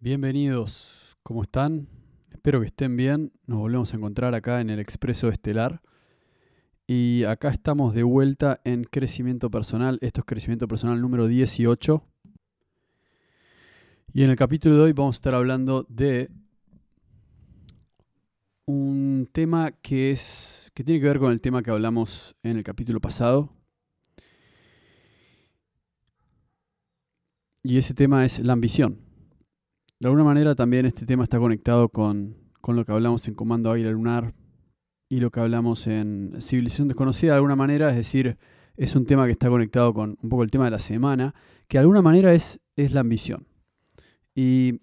Bienvenidos, ¿cómo están? Espero que estén bien. Nos volvemos a encontrar acá en el Expreso Estelar. Y acá estamos de vuelta en crecimiento personal. Esto es crecimiento personal número 18. Y en el capítulo de hoy vamos a estar hablando de un tema que es que tiene que ver con el tema que hablamos en el capítulo pasado. Y ese tema es la ambición. De alguna manera también este tema está conectado con, lo que hablamos en Comando Águila Lunar y lo que hablamos en Civilización Desconocida de alguna manera, es decir, es un tema que está conectado con un poco el tema de la semana, que de alguna manera es, es la ambición. Y,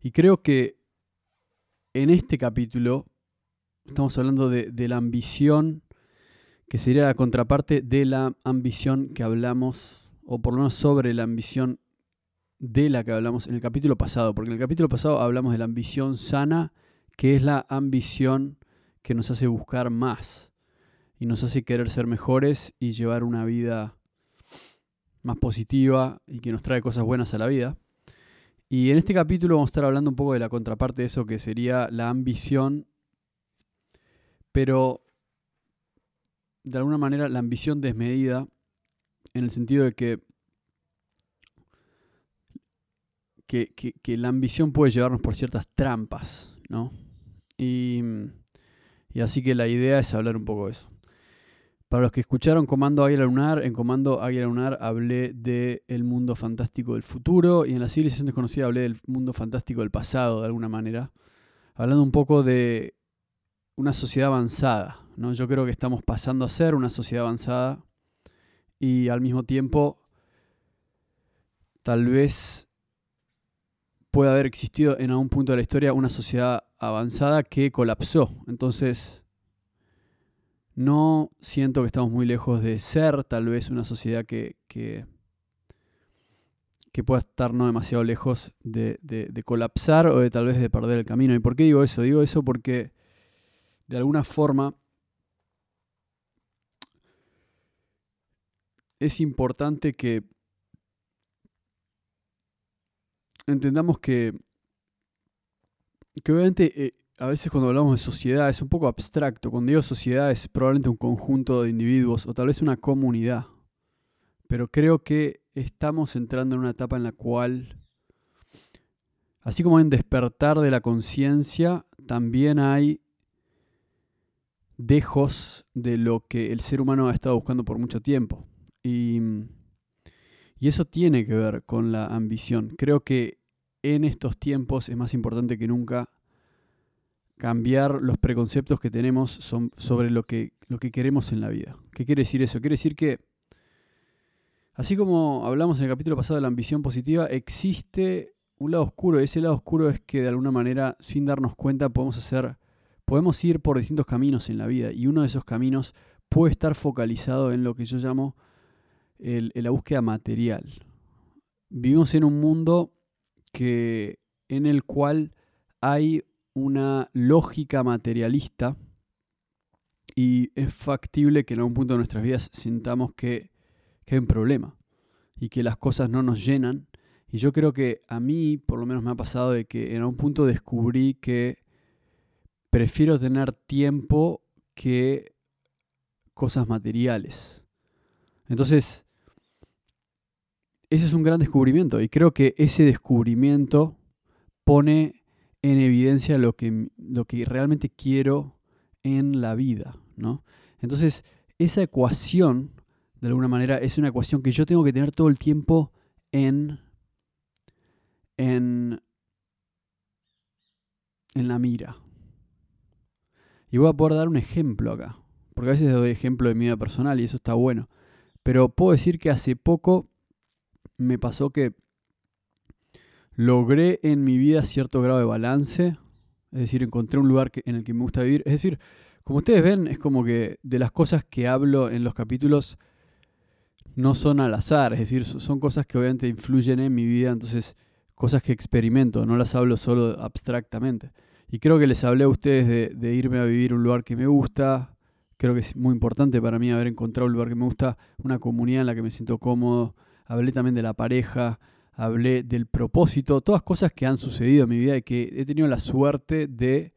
y creo que en este capítulo estamos hablando de la ambición, que sería la contraparte de la ambición que hablamos, o por lo menos sobre la ambición de la que hablamos en el capítulo pasado, porque en el capítulo pasado hablamos de la ambición sana, que es la ambición que nos hace buscar más y nos hace querer ser mejores y llevar una vida más positiva y que nos trae cosas buenas a la vida. Y en este capítulo vamos a estar hablando un poco de la contraparte de eso que sería la ambición, pero de alguna manera la ambición desmedida, en el sentido de que que, la ambición puede llevarnos por ciertas trampas, ¿no? Y, así que la idea es hablar un poco de eso. Para los que escucharon Comando Águila Lunar, en Comando Águila Lunar hablé del el mundo fantástico del futuro y en la civilización desconocida hablé del mundo fantástico del pasado, de alguna manera. Hablando un poco de una sociedad avanzada, ¿no? Yo creo que estamos pasando a ser una sociedad avanzada y al mismo tiempo tal vez puede haber existido en algún punto de la historia una sociedad avanzada que colapsó. Entonces, no siento que estamos muy lejos de ser tal vez una sociedad que, que, pueda estar no demasiado lejos de, de, colapsar o de tal vez de perder el camino. ¿Y por qué digo eso? Digo eso porque de alguna forma es importante que entendamos que, que obviamente eh, a veces cuando hablamos de sociedad es un poco abstracto. Cuando digo sociedad es probablemente un conjunto de individuos o tal vez una comunidad. Pero creo que estamos entrando en una etapa en la cual, así como un despertar de la conciencia, también hay dejos de lo que el ser humano ha estado buscando por mucho tiempo. Y, y eso tiene que ver con la ambición. Creo que en estos tiempos es más importante que nunca cambiar los preconceptos que tenemos sobre lo que, lo que queremos en la vida. ¿Qué quiere decir eso? Quiere decir que, así como hablamos en el capítulo pasado de la ambición positiva, existe un lado oscuro. Ese lado oscuro es que de alguna manera, sin darnos cuenta, podemos hacer, podemos ir por distintos caminos en la vida. Y uno de esos caminos puede estar focalizado en lo que yo llamo la búsqueda material. Vivimos en un mundo que, en el cual hay una lógica materialista y es factible que en algún punto de nuestras vidas sintamos que, que hay un problema y que las cosas no nos llenan. Y yo creo que a mí, por lo menos me ha pasado de que en algún punto descubrí que prefiero tener tiempo que cosas materiales. Entonces, ese es un gran descubrimiento y creo que ese descubrimiento pone en evidencia lo que, lo que realmente quiero en la vida, ¿no? Entonces, esa ecuación, de alguna manera, es una ecuación que yo tengo que tener todo el tiempo en, en, en la mira. Y voy a poder dar un ejemplo acá, porque a veces doy ejemplo de mi vida personal y eso está bueno. Pero puedo decir que hace poco me pasó que logré en mi vida cierto grado de balance, es decir, encontré un lugar en el que me gusta vivir. Es decir, como ustedes ven, es como que de las cosas que hablo en los capítulos no son al azar, es decir, son cosas que obviamente influyen en mi vida, entonces cosas que experimento, no las hablo solo abstractamente. Y creo que les hablé a ustedes de, irme a vivir un lugar que me gusta, creo que es muy importante para mí haber encontrado un lugar que me gusta, una comunidad en la que me siento cómodo, hablé también de la pareja, hablé del propósito, todas cosas que han sucedido en mi vida y que he tenido la suerte de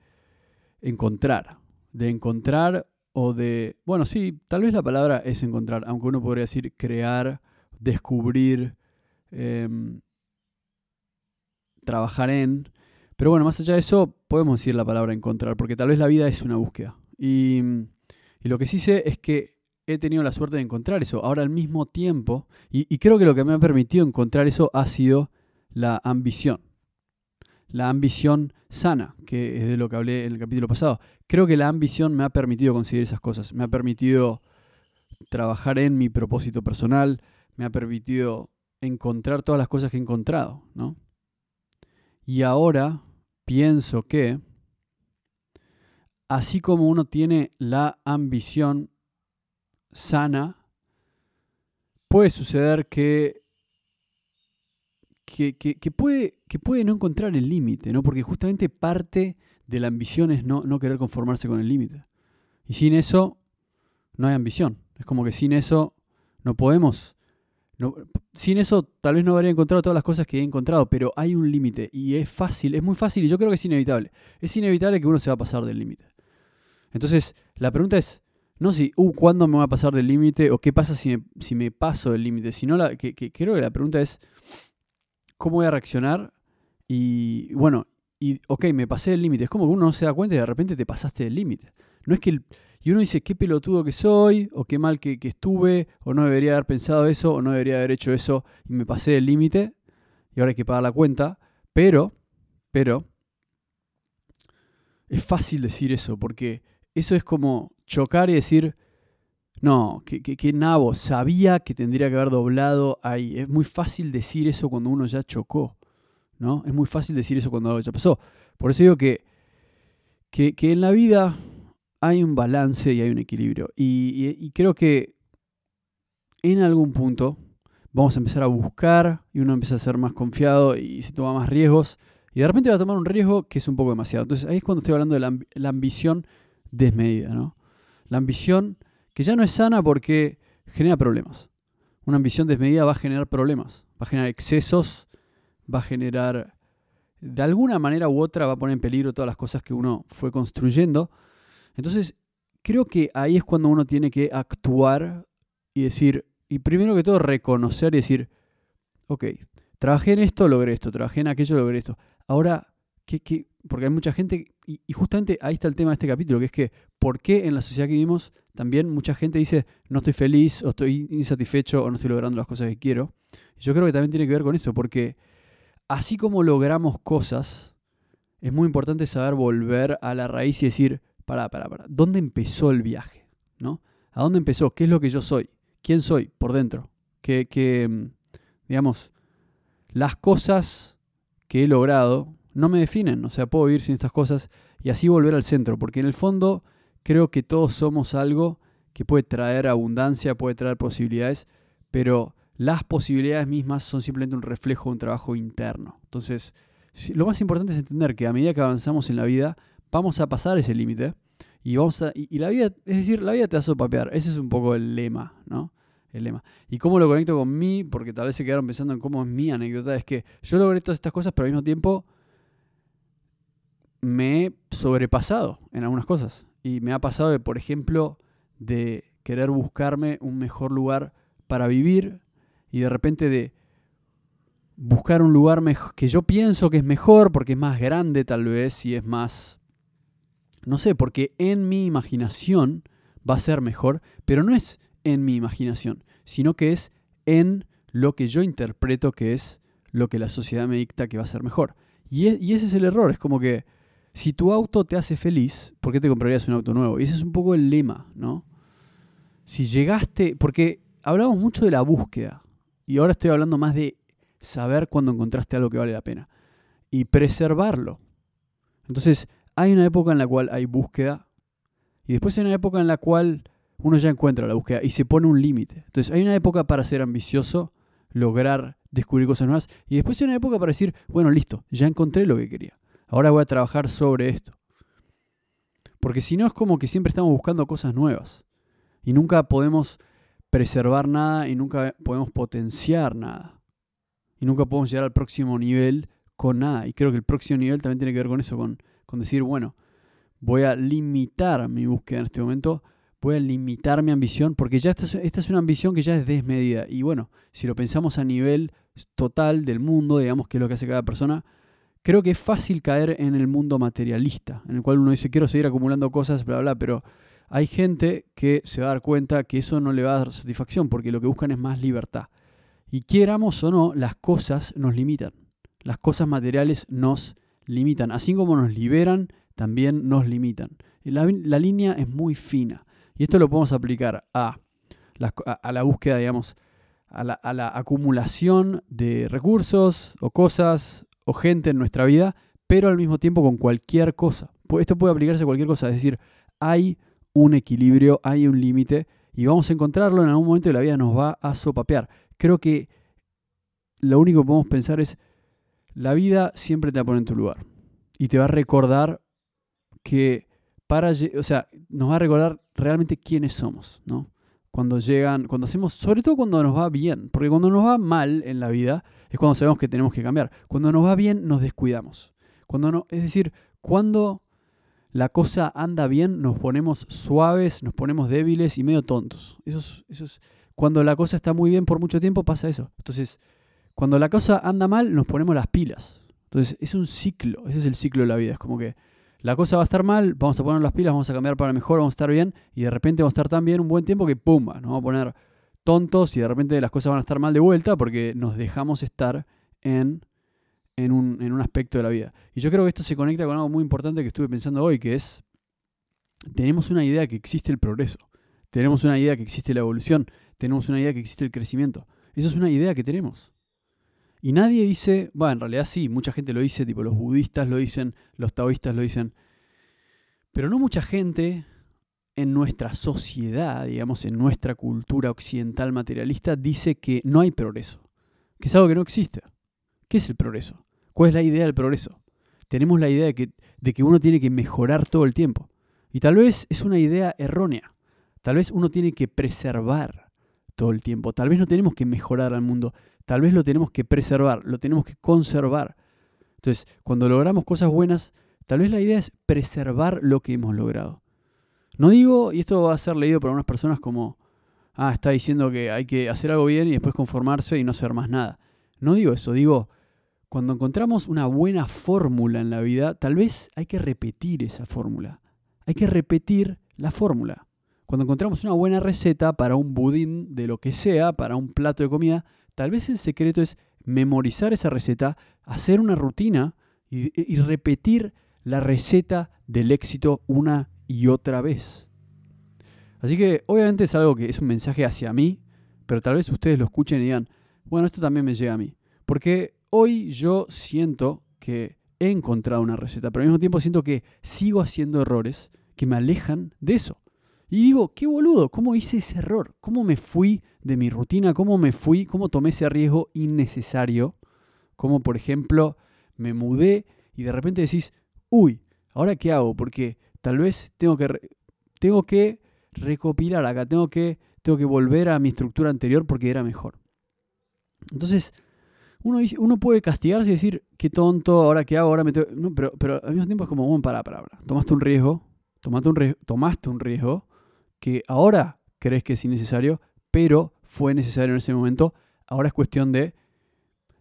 encontrar, de encontrar o de, bueno, sí, tal vez la palabra es encontrar, aunque uno podría decir crear, descubrir, em, trabajar en, pero bueno, más allá de eso, podemos decir la palabra encontrar, porque tal vez la vida es una búsqueda. Y, y lo que sí sé es que he tenido la suerte de encontrar eso. Ahora al mismo tiempo, y, creo que lo que me ha permitido encontrar eso ha sido la ambición. La ambición sana, que es de lo que hablé en el capítulo pasado. Creo que la ambición me ha permitido conseguir esas cosas. Me ha permitido trabajar en mi propósito personal. Me ha permitido encontrar todas las cosas que he encontrado, ¿no? Y ahora pienso que así como uno tiene la ambición sana, puede suceder que, que, puede, que puede no encontrar el límite, ¿no? Porque justamente parte de la ambición es no, no querer conformarse con el límite. Y sin eso no hay ambición. Es como que sin eso no podemos. No, sin eso tal vez no habría encontrado todas las cosas que he encontrado, pero hay un límite y es fácil, es muy fácil y yo creo que es inevitable. Es inevitable que uno se va a pasar del límite. Entonces, la pregunta es, no si, uh, ¿cuándo me va a pasar del límite? O qué pasa si me, si me paso del límite. Sino la, que, creo que la pregunta es, ¿cómo voy a reaccionar? Y bueno, y ok, me pasé del límite. Es como que uno no se da cuenta y de repente te pasaste del límite. No es que y uno dice, qué pelotudo que soy, o qué mal que, que, estuve, o no debería haber pensado eso, o no debería haber hecho eso, y me pasé del límite, y ahora hay que pagar la cuenta. Pero, pero, es fácil decir eso, porque eso es como chocar y decir, no, que, que, nabo, sabía que tendría que haber doblado ahí. Es muy fácil decir eso cuando uno ya chocó, ¿no? Es muy fácil decir eso cuando algo ya pasó. Por eso digo que, que, en la vida hay un balance y hay un equilibrio. Y, creo que en algún punto vamos a empezar a buscar y uno empieza a ser más confiado y se toma más riesgos. Y de repente va a tomar un riesgo que es un poco demasiado. Entonces ahí es cuando estoy hablando de la ambición desmedida, ¿no? La ambición que ya no es sana porque genera problemas. Una ambición desmedida va a generar problemas, va a generar excesos, va a generar, de alguna manera u otra, va a poner en peligro todas las cosas que uno fue construyendo. Entonces, creo que ahí es cuando uno tiene que actuar y decir, y primero que todo reconocer y decir, ok, trabajé en esto, logré esto, trabajé en aquello, logré esto. Ahora, ¿qué, qué, porque hay mucha gente, y, justamente ahí está el tema de este capítulo, que es que por qué en la sociedad que vivimos también mucha gente dice no estoy feliz o estoy insatisfecho o no estoy logrando las cosas que quiero. yo creo que también tiene que ver con eso, porque así como logramos cosas, es muy importante saber volver a la raíz y decir, para, para, para, ¿dónde empezó el viaje? ¿No? ¿A dónde empezó? ¿Qué es lo que yo soy? ¿Quién soy por dentro? Que, que mm, digamos, las cosas que he logrado no me definen, o sea, puedo vivir sin estas cosas y así volver al centro, porque en el fondo creo que todos somos algo que puede traer abundancia, puede traer posibilidades, pero las posibilidades mismas son simplemente un reflejo de un trabajo interno. Entonces, lo más importante es entender que a medida que avanzamos en la vida, vamos a pasar ese límite y vamos y, la vida, es decir, la vida te va a sopapear. Ese es un poco el lema, ¿no? El lema. ¿Y cómo lo conecto con mí? Porque tal vez se quedaron pensando en cómo es mi anécdota. Es que yo logré todas estas cosas, pero al mismo tiempo me he sobrepasado en algunas cosas. Y me ha pasado de, por ejemplo, de querer buscarme un mejor lugar para vivir y de repente de buscar un lugar que yo pienso que es mejor porque es más grande tal vez y es más, no sé, porque en mi imaginación va a ser mejor, pero no es en mi imaginación, sino que es en lo que yo interpreto que es lo que la sociedad me dicta que va a ser mejor. Y, e, ese es el error, es como que si tu auto te hace feliz, ¿por qué te comprarías un auto nuevo? Y ese es un poco el lema, ¿no? Si llegaste, porque hablamos mucho de la búsqueda, y ahora estoy hablando más de saber cuando encontraste algo que vale la pena, y preservarlo. Entonces, hay una época en la cual hay búsqueda, y después hay una época en la cual uno ya encuentra la búsqueda y se pone un límite. Entonces, hay una época para ser ambicioso, lograr descubrir cosas nuevas, y después hay una época para decir, bueno, listo, ya encontré lo que quería. Ahora voy a trabajar sobre esto. Porque si no es como que siempre estamos buscando cosas nuevas. Y nunca podemos preservar nada y nunca podemos potenciar nada. y nunca podemos llegar al próximo nivel con nada. Y creo que el próximo nivel también tiene que ver con eso, con, decir, bueno, voy a limitar mi búsqueda en este momento, voy a limitar mi ambición, porque ya esta es, esta es una ambición que ya es desmedida. Y bueno, si lo pensamos a nivel total del mundo, digamos que es lo que hace cada persona, creo que es fácil caer en el mundo materialista, en el cual uno dice, quiero seguir acumulando cosas, bla, bla, pero hay gente que se va a dar cuenta que eso no le va a dar satisfacción, porque lo que buscan es más libertad. Y quieramos o no, las cosas nos limitan. Las cosas materiales nos limitan. Así como nos liberan, también nos limitan. La, la línea es muy fina. Y esto lo podemos aplicar a a la búsqueda, digamos, a la, a la, acumulación de recursos o cosas gente en nuestra vida, pero al mismo tiempo con cualquier cosa. Esto puede aplicarse a cualquier cosa, es decir, hay un equilibrio, hay un límite y vamos a encontrarlo en algún momento de la vida nos va a sopapear. Creo que lo único que podemos pensar es, la vida siempre te va a poner en tu lugar y te va a recordar que para, o sea, nos va a recordar realmente quiénes somos, ¿no? Cuando llegan, cuando hacemos, sobre todo cuando nos va bien, porque cuando nos va mal en la vida es cuando sabemos que tenemos que cambiar. Cuando nos va bien nos descuidamos. Cuando no, es decir, cuando la cosa anda bien nos ponemos suaves, nos ponemos débiles y medio tontos. Eso eso es, cuando la cosa está muy bien por mucho tiempo pasa eso. Entonces, cuando la cosa anda mal nos ponemos las pilas. Entonces, es un ciclo, ese es el ciclo de la vida. Es como que la cosa va a estar mal, vamos a poner las pilas, vamos a cambiar para mejor, vamos a estar bien, y de repente vamos a estar tan bien un buen tiempo que pumba, nos vamos a poner tontos y de repente las cosas van a estar mal de vuelta porque nos dejamos estar en, en, un, en un aspecto de la vida. Y yo creo que esto se conecta con algo muy importante que estuve pensando hoy, que es, tenemos una idea que existe el progreso, tenemos una idea que existe la evolución, tenemos una idea que existe el crecimiento. Esa es una idea que tenemos. Y nadie dice, bueno, en realidad sí, mucha gente lo dice, tipo los budistas lo dicen, los taoístas lo dicen, pero no mucha gente en nuestra sociedad, digamos, en nuestra cultura occidental materialista, dice que no hay progreso, que es algo que no existe. ¿Qué es el progreso? ¿Cuál es la idea del progreso? Tenemos la idea de que, de que uno tiene que mejorar todo el tiempo. Y tal vez es una idea errónea. Tal vez uno tiene que preservar todo el tiempo. Tal vez no tenemos que mejorar al mundo. Tal vez lo tenemos que preservar, lo tenemos que conservar. Entonces, cuando logramos cosas buenas, tal vez la idea es preservar lo que hemos logrado. No digo, y esto va a ser leído por algunas personas como, ah, está diciendo que hay que hacer algo bien y después conformarse y no hacer más nada. No digo eso, digo, cuando encontramos una buena fórmula en la vida, tal vez hay que repetir esa fórmula. Hay que repetir la fórmula. Cuando encontramos una buena receta para un budín de lo que sea, para un plato de comida, Tal vez el secreto es memorizar esa receta, hacer una rutina y, repetir la receta del éxito una y otra vez. Así que obviamente es algo que es un mensaje hacia mí, pero tal vez ustedes lo escuchen y digan, bueno, esto también me llega a mí. Porque hoy yo siento que he encontrado una receta, pero al mismo tiempo siento que sigo haciendo errores que me alejan de eso. Y digo, qué boludo, ¿cómo hice ese error? ¿Cómo me fui de mi rutina? ¿Cómo me fui? ¿Cómo tomé ese riesgo innecesario? Como por ejemplo, me mudé y de repente decís, uy, ¿ahora qué hago? Porque tal vez tengo que, tengo que recopilar acá, tengo que, tengo que volver a mi estructura anterior porque era mejor. Entonces, uno, uno puede castigarse y decir, qué tonto, ahora qué hago, ahora me tengo... No, pero, pero al mismo tiempo es como, bueno, para, para, para. Tomaste un riesgo, tomaste un, tomaste un riesgo, que ahora crees que es innecesario, pero fue necesario en ese momento. Ahora es cuestión de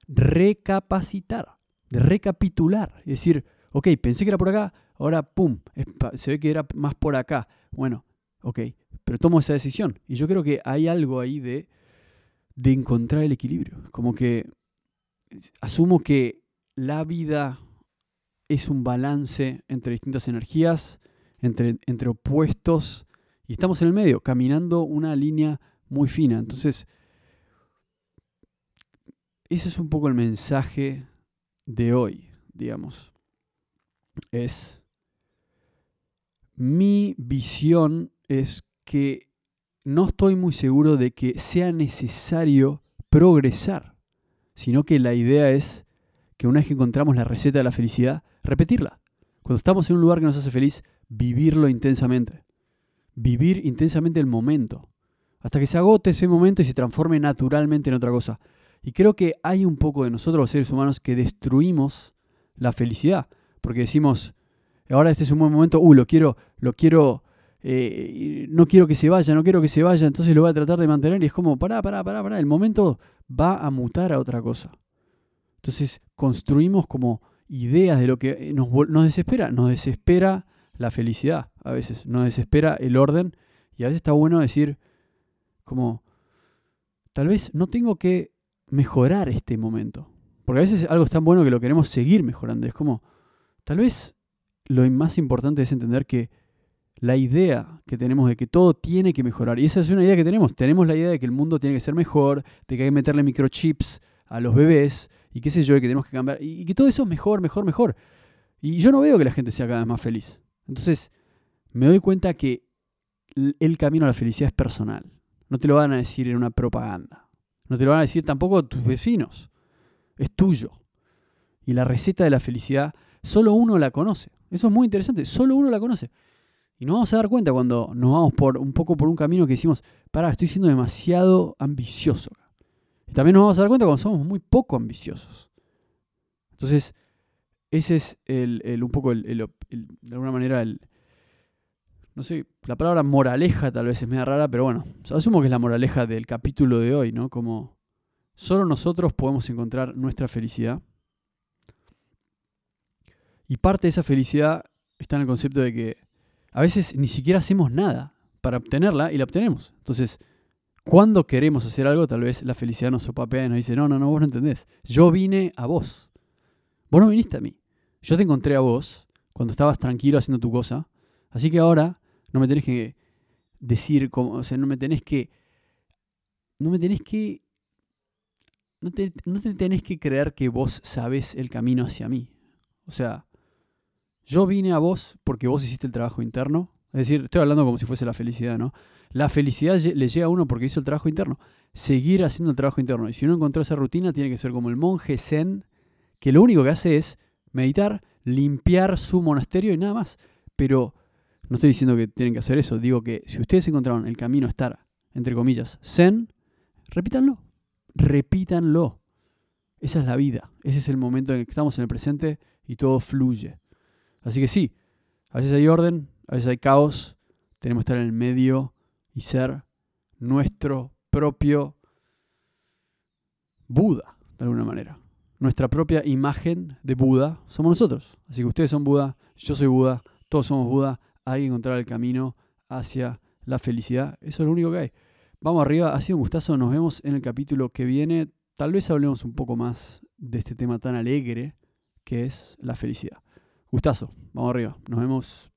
recapacitar, de recapitular. Es decir, ok, pensé que era por acá, ahora pum, se ve que era más por acá. Bueno, ok, pero tomo esa decisión. Y yo creo que hay algo ahí de, de encontrar el equilibrio. Como que asumo que la vida es un balance entre distintas energías, entre, entre opuestos y estamos en el medio, caminando una línea muy fina. Entonces, ese es un poco el mensaje de hoy, digamos. Es mi visión es que no estoy muy seguro de que sea necesario progresar, sino que la idea es que una vez que encontramos la receta de la felicidad, repetirla. Cuando estamos en un lugar que nos hace feliz, vivirlo intensamente vivir intensamente el momento, hasta que se agote ese momento y se transforme naturalmente en otra cosa. Y creo que hay un poco de nosotros los seres humanos que destruimos la felicidad, porque decimos, ahora este es un buen momento, uh, lo quiero, lo quiero, eh, no quiero que se vaya, no quiero que se vaya, entonces lo voy a tratar de mantener y es como, pará, pará, pará, pará, el momento va a mutar a otra cosa. Entonces construimos como ideas de lo que nos, nos desespera, nos desespera la felicidad a veces, nos desespera el orden y a veces está bueno decir como, tal vez no tengo que mejorar este momento, porque a veces algo es tan bueno que lo queremos seguir mejorando, es como, tal vez lo más importante es entender que la idea que tenemos de que todo tiene que mejorar, y esa es una idea que tenemos, tenemos la idea de que el mundo tiene que ser mejor, de que hay que meterle microchips a los bebés, y qué sé yo, y que tenemos que cambiar, y que todo eso es mejor, mejor, mejor. Y yo no veo que la gente sea cada vez más feliz. Entonces, me doy cuenta que el camino a la felicidad es personal. No te lo van a decir en una propaganda. No te lo van a decir tampoco tus vecinos. Es tuyo. Y la receta de la felicidad, solo uno la conoce. Eso es muy interesante. Solo uno la conoce. Y nos vamos a dar cuenta cuando nos vamos por un poco por un camino que decimos, pará, estoy siendo demasiado ambicioso. Y también nos vamos a dar cuenta cuando somos muy poco ambiciosos. Entonces, ese es el, un poco, el, de alguna manera, el, no sé, la palabra moraleja tal vez es media rara, pero bueno, asumo que es la moraleja del capítulo de hoy, ¿no? Como solo nosotros podemos encontrar nuestra felicidad. Y parte de esa felicidad está en el concepto de que a veces ni siquiera hacemos nada para obtenerla y la obtenemos. Entonces, cuando queremos hacer algo, tal vez la felicidad nos sopapea y nos dice, no, no, no, vos no entendés. Yo vine a vos. Vos no viniste a mí. Yo te encontré a vos cuando estabas tranquilo haciendo tu cosa. Así que ahora no me tenés que decir cómo, o sea, no me tenés que, no me tenés que, no te, no te tenés que creer que vos sabés el camino hacia mí. O sea, yo vine a vos porque vos hiciste el trabajo interno. Es decir, estoy hablando como si fuese la felicidad, ¿no? La felicidad le llega a uno porque hizo el trabajo interno. Seguir haciendo el trabajo interno. Y si uno encontró esa rutina, tiene que ser como el monje zen, que lo único que hace es meditar, limpiar su monasterio y nada más. Pero no estoy diciendo que tienen que hacer eso, digo que si ustedes encontraron el camino a estar, entre comillas, zen, repítanlo, repítanlo. Esa es la vida, ese es el momento en que estamos en el presente y todo fluye. Así que sí, a veces hay orden, a veces hay caos, tenemos que estar en el medio y ser nuestro propio Buda, de alguna manera. Nuestra propia imagen de Buda somos nosotros. Así que ustedes son Buda, yo soy Buda, todos somos Buda hay que encontrar el camino hacia la felicidad. Eso es lo único que hay. Vamos arriba, ha sido un gustazo, nos vemos en el capítulo que viene. Tal vez hablemos un poco más de este tema tan alegre que es la felicidad. Gustazo, vamos arriba, nos vemos.